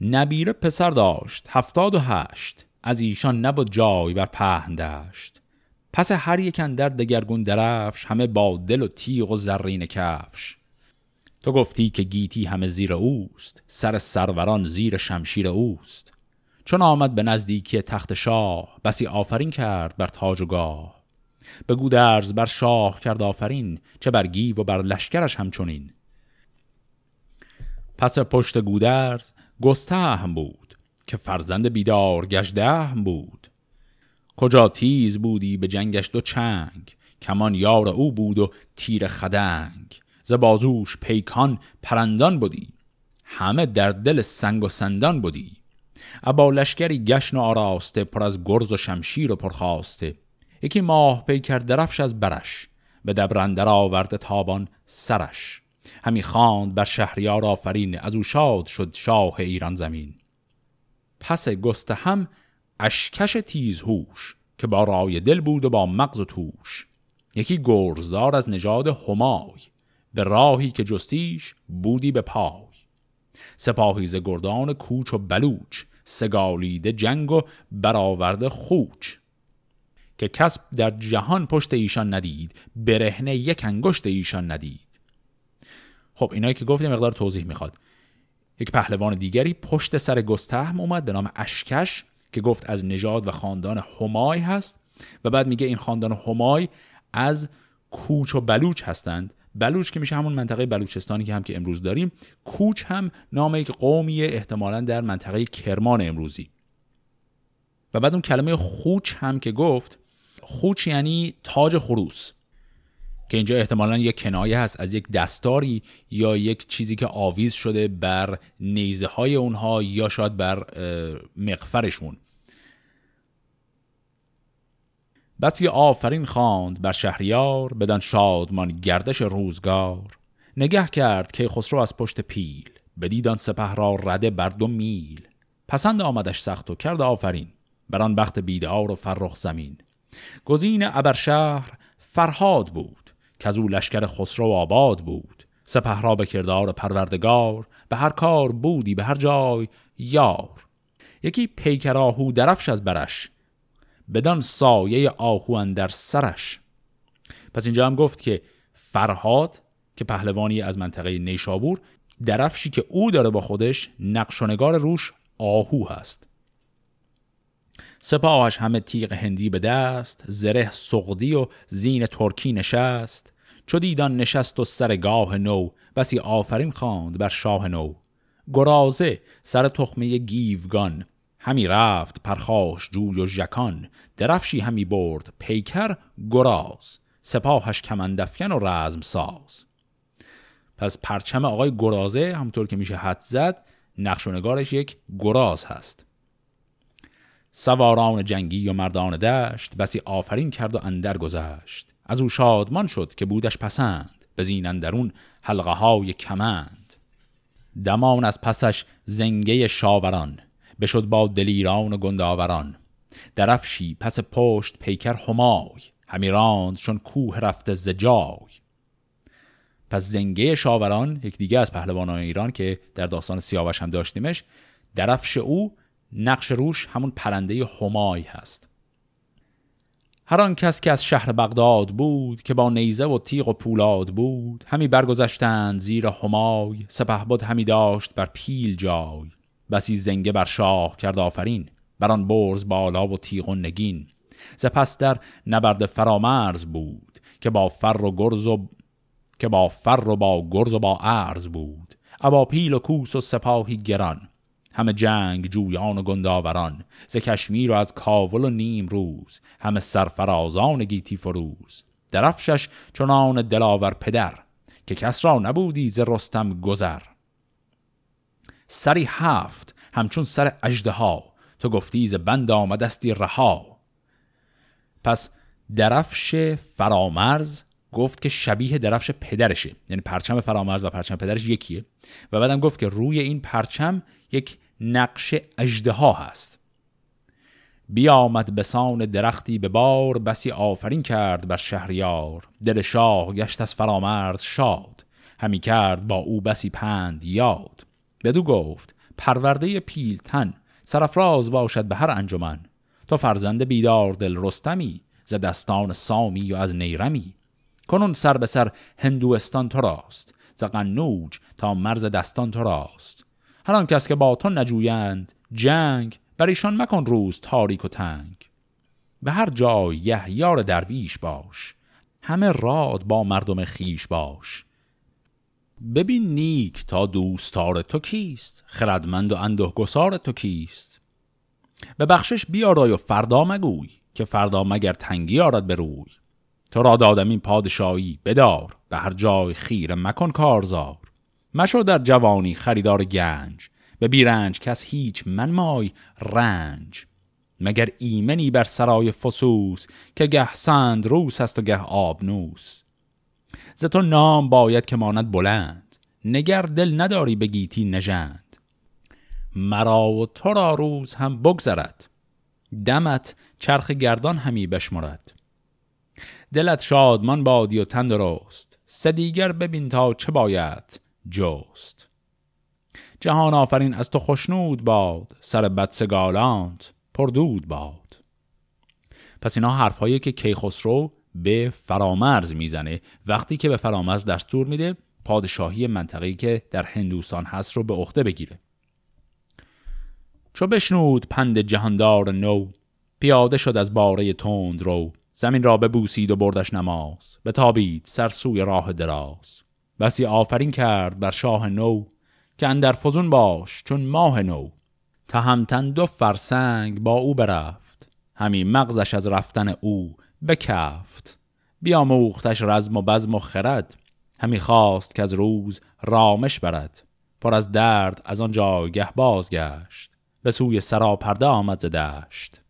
نبیره پسر داشت هفتاد و هشت. از ایشان نبود جای بر پهن داشت پس هر یک در دگرگون درفش همه با دل و تیغ و زرین کفش. تو گفتی که گیتی همه زیر اوست سر سروران زیر شمشیر اوست. چون آمد به نزدیکی تخت شاه بسی آفرین کرد بر تاج و گاه. به گودرز بر شاه کرد آفرین چه بر گیو و بر لشکرش همچنین. پس پشت گودرز گسته هم بود که فرزند بیدار گشته هم بود. کجا تیز بودی به جنگش دو چنگ کمان یار او بود و تیر خدنگ. ز بازوش پیکان پرندان بودی همه در دل سنگ و سندان بودی ابا لشکری گشن و آراسته پر از گرز و شمشیر و پرخواسته یکی ماه پیکر درفش از برش به دبرندر آورده تابان سرش. همی خواند بر شهریار آفرین از او شاد شد شاه ایران زمین. پس گسته هم اشکش تیز هوش که با رای دل بود و با مغز و توش. یکی گرزدار از نژاد همای به راهی که جستیش بودی به پای. سپاهی ز گردان کوچ و بلوچ سگالیده جنگ و برآورده خوچ که کسب در جهان پشت ایشان ندید برهنه یک انگشت ایشان ندید. خب اینایی که گفتیم مقدار توضیح می‌خواد. یک پهلوان دیگری پشت سر گستهم اومد به نام اشکش که گفت از نژاد و خاندان همای هست و بعد میگه این خاندان همای از کوچ و بلوچ هستند. بلوچ که میشه همون منطقه بلوچستانی که هم که امروز داریم. کوچ هم نام یک قومی احتمالا در منطقه کرمان امروزی. و بعد اون کلمه خوچ هم که گفت خوچ یعنی تاج خروس که اینجا احتمالا یک کنایه هست از یک دستاری یا یک چیزی که آویز شده بر نیزه های اونها یا شاید بر مقفرشون بسی آفرین خواند بر شهریار بدن شادمان گردش روزگار. نگه کرد که خسرو از پشت پیل بدیدان سپه را رده بر دو میل. پسند آمدش سخت و کرد آفرین بر آن بخت بیدار و فرخ زمین. گزین ابرشهر فرهاد بود که از او لشکر خسرو آباد بود. سپه را به کردار پروردگار به هر کار بودی به هر جای یار. یکی پیکر آهو درفش از برش بدان سایه آهو در سرش. پس اینجا هم گفت که فرهاد که پهلوانی از منطقه نیشابور درفشی که او داره با خودش نقش و نگار روش آهو هست. سپاهش همه تیغ هندی به دست زره سقدی و زین ترکی نشست. چو دیدان نشست و سرگاه نو بسی آفرین خواند بر شاه نو. گرازه سر تخمه گیوگان همی رفت پرخاش جوی و ژکان درفشی همی برد پیکر گراز سپاهش کمندفکن و رزم ساز. پس پرچم آقای گرازه همطور که میشه حد زد نقش و نگارش یک گراز هست. سواران جنگی و مردان دشت بسی آفرین کرد و اندر گذشت. از او شادمان شد که بودش پسند به زین اندرون حلقه های کمند. دمان از پسش زنگه شاوران بشد با دلیران و گنداوران. درفشی پس پشت پیکر همای همی راند چون کوه رفته زجای پس زنگه شاوران یک دیگه از پهلوانان ایران که در داستان سیاوش هم داشتیمش درفش او نقش روش همون پرنده همای هست. هر آن کس که از شهر بغداد بود که با نیزه و تیغ و پولاد بود همی برگذشتند زیر همای سپهبد همی داشت بر پیل جای. بسی زنگه بر شاه کرد آفرین بر آن برز بالا و تیغ و نگین. پس در نبرد فرامرز بود که با فر و گرز و که با فر و با گرز و با ارز بود. ابا پیل و کوس و سپاهی گران همه جنگ جویان و گنداوران. ز کشمیر و از کاول و نیم روز همه سرفرازان گیتی فروز. درفشش چنان دلاور پدر که کس را نبودی ز رستم گذر. سری هفت همچون سر اجده ها تو گفتی ز بند آمدستی رها. پس درفش فرامرز گفت که شبیه درفش پدرشه. یعنی پرچم فرامرز و پرچم پدرش یکیه. و بعدم گفت که روی این پرچم یک نقش اجده ها هست. بیامد بسان درختی به بار بسی آفرین کرد بر شهریار. دل شاه گشت از فرامرز شاد. همی کرد با او بسی پند یاد. بدو گفت پرورده پیلتن سرفراز باشد به هر انجمن. تو فرزند بیدار دل رستمی ز دستان سامی و از نیرمی. کنون سر به سر هندوستان تو راست ز قنوج تا مرز دستان تو راست. هر آن کس که با تو نجویند جنگ بر ایشان مکن روز تاریک و تنگ. به هر جای یحیار درویش باش همه راد با مردم خیش باش. ببین نیک تا دوستار تو کیست؟ خردمند و انده گسار تو کیست؟ به بخشش بیارای و فردا مگوی که فردا مگر تنگی آرد به روی. تو را دادم این پادشاهی بدار به هر جای خیره مکن کارزار. مشو در جوانی خریدار گنج به بیرنج کس هیچ منمای رنج. مگر ایمنی بر سرای فسوس که گه سند روس است و گه آبنوس؟ ز تو نام باید که ماند بلند. نگر دل نداری بگیتی نژند. مرا و تو را روز هم بگذرد. دمت چرخ گردان همی بشمرد. دلت شادمان بادی و تندرست سه دیگر ببین تا چه باید جست. جهان آفرین از تو خشنود باد. سر بدسگالانت پردود باد. پس اینا حرفهایی که کیخسرو به فرامرز می‌زنه. وقتی که به فرامرز دستور میده پادشاهی منطقه‌ای که در هندوستان هست رو به عهده بگیره. چو بشنود پند جهاندار نو پیاده شد از باره تند رو. زمین را ببوسید و بردش نماز به تابید سر سوی راه دراز. بسی آفرین کرد بر شاه نو که اندر فزون باش چون ماه نو. تهمتن دو فرسنگ با او برفت همی مغزش از رفتن او بکفت. بیاموختش رزم و بزم و خرد. همی خواست که از روز رامش برد. پر از درد از آن جایگه بازگشت. به سوی سراپرده آمد ز دشت.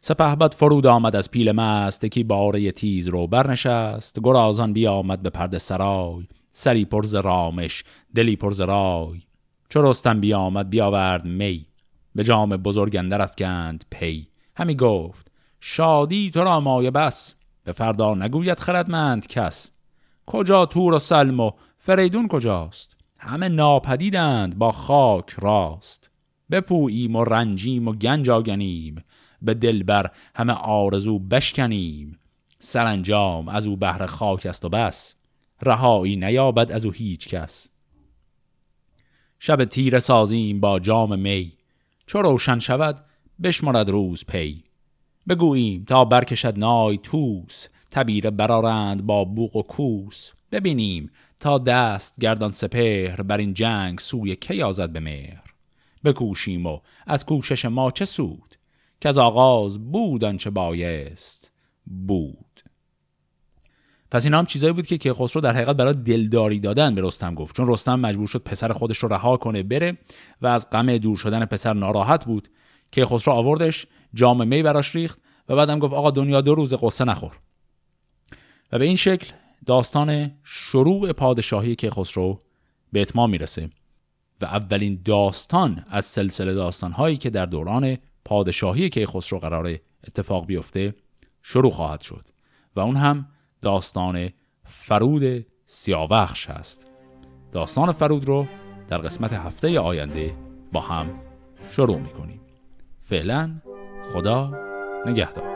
سپهبد فرود آمد از پیل مست. که باره تیز رو برنشست. گرازان بیامد به پرده سرای. سری پرز رامش دلی پرز رای. چو رستم بیامد بیاورد می. به جام بزرگ اندر افکند پی. همی گفت شادی تو را مایه بس. به فردا نگوید خردمند کس. کجا تور و سلم و فریدون کجاست؟ همه ناپدیدند با خاک راست. بپوییم و رنجیم و گنج آگنیم. به دلبر همه آرزو بشکنیم. سرانجام از او بهر خاک است و بس. رهایی نیابد از او هیچ کس. شب تیر سازیم با جام می. چو روشن شود بشمارد روز پی. بگوییم تا برکشد نای توس تبیره برارند با بوق و کوس. ببینیم تا دست گردان سپهر بر این جنگ سوی کی آزد به مهر. بکوشیم و از کوشش ما چه سود؟ که از آغاز بود آنچه بایست بود. پس این هم چیزایی بود که کیخسرو در حقیقت برای دلداری دادن به رستم گفت. چون رستم مجبور شد پسر خودش رو رها کنه بره و از غم دور شدن پسر ناراحت بود. که خسرو آوردش جام می براش ریخت و بعدم گفت آقا دنیا دو روز قصه نخور. و به این شکل داستان شروع پادشاهی کیخسرو به اتمام می‌رسه و اولین داستان از سلسله داستانهایی که در دوران پادشاهی کیخسرو قرار اتفاق بیفته شروع خواهد شد و اون هم داستان فرود سیاوخش هست. داستان فرود رو در قسمت هفته آینده با هم شروع می‌کنیم. فعلا خدا نگهدار.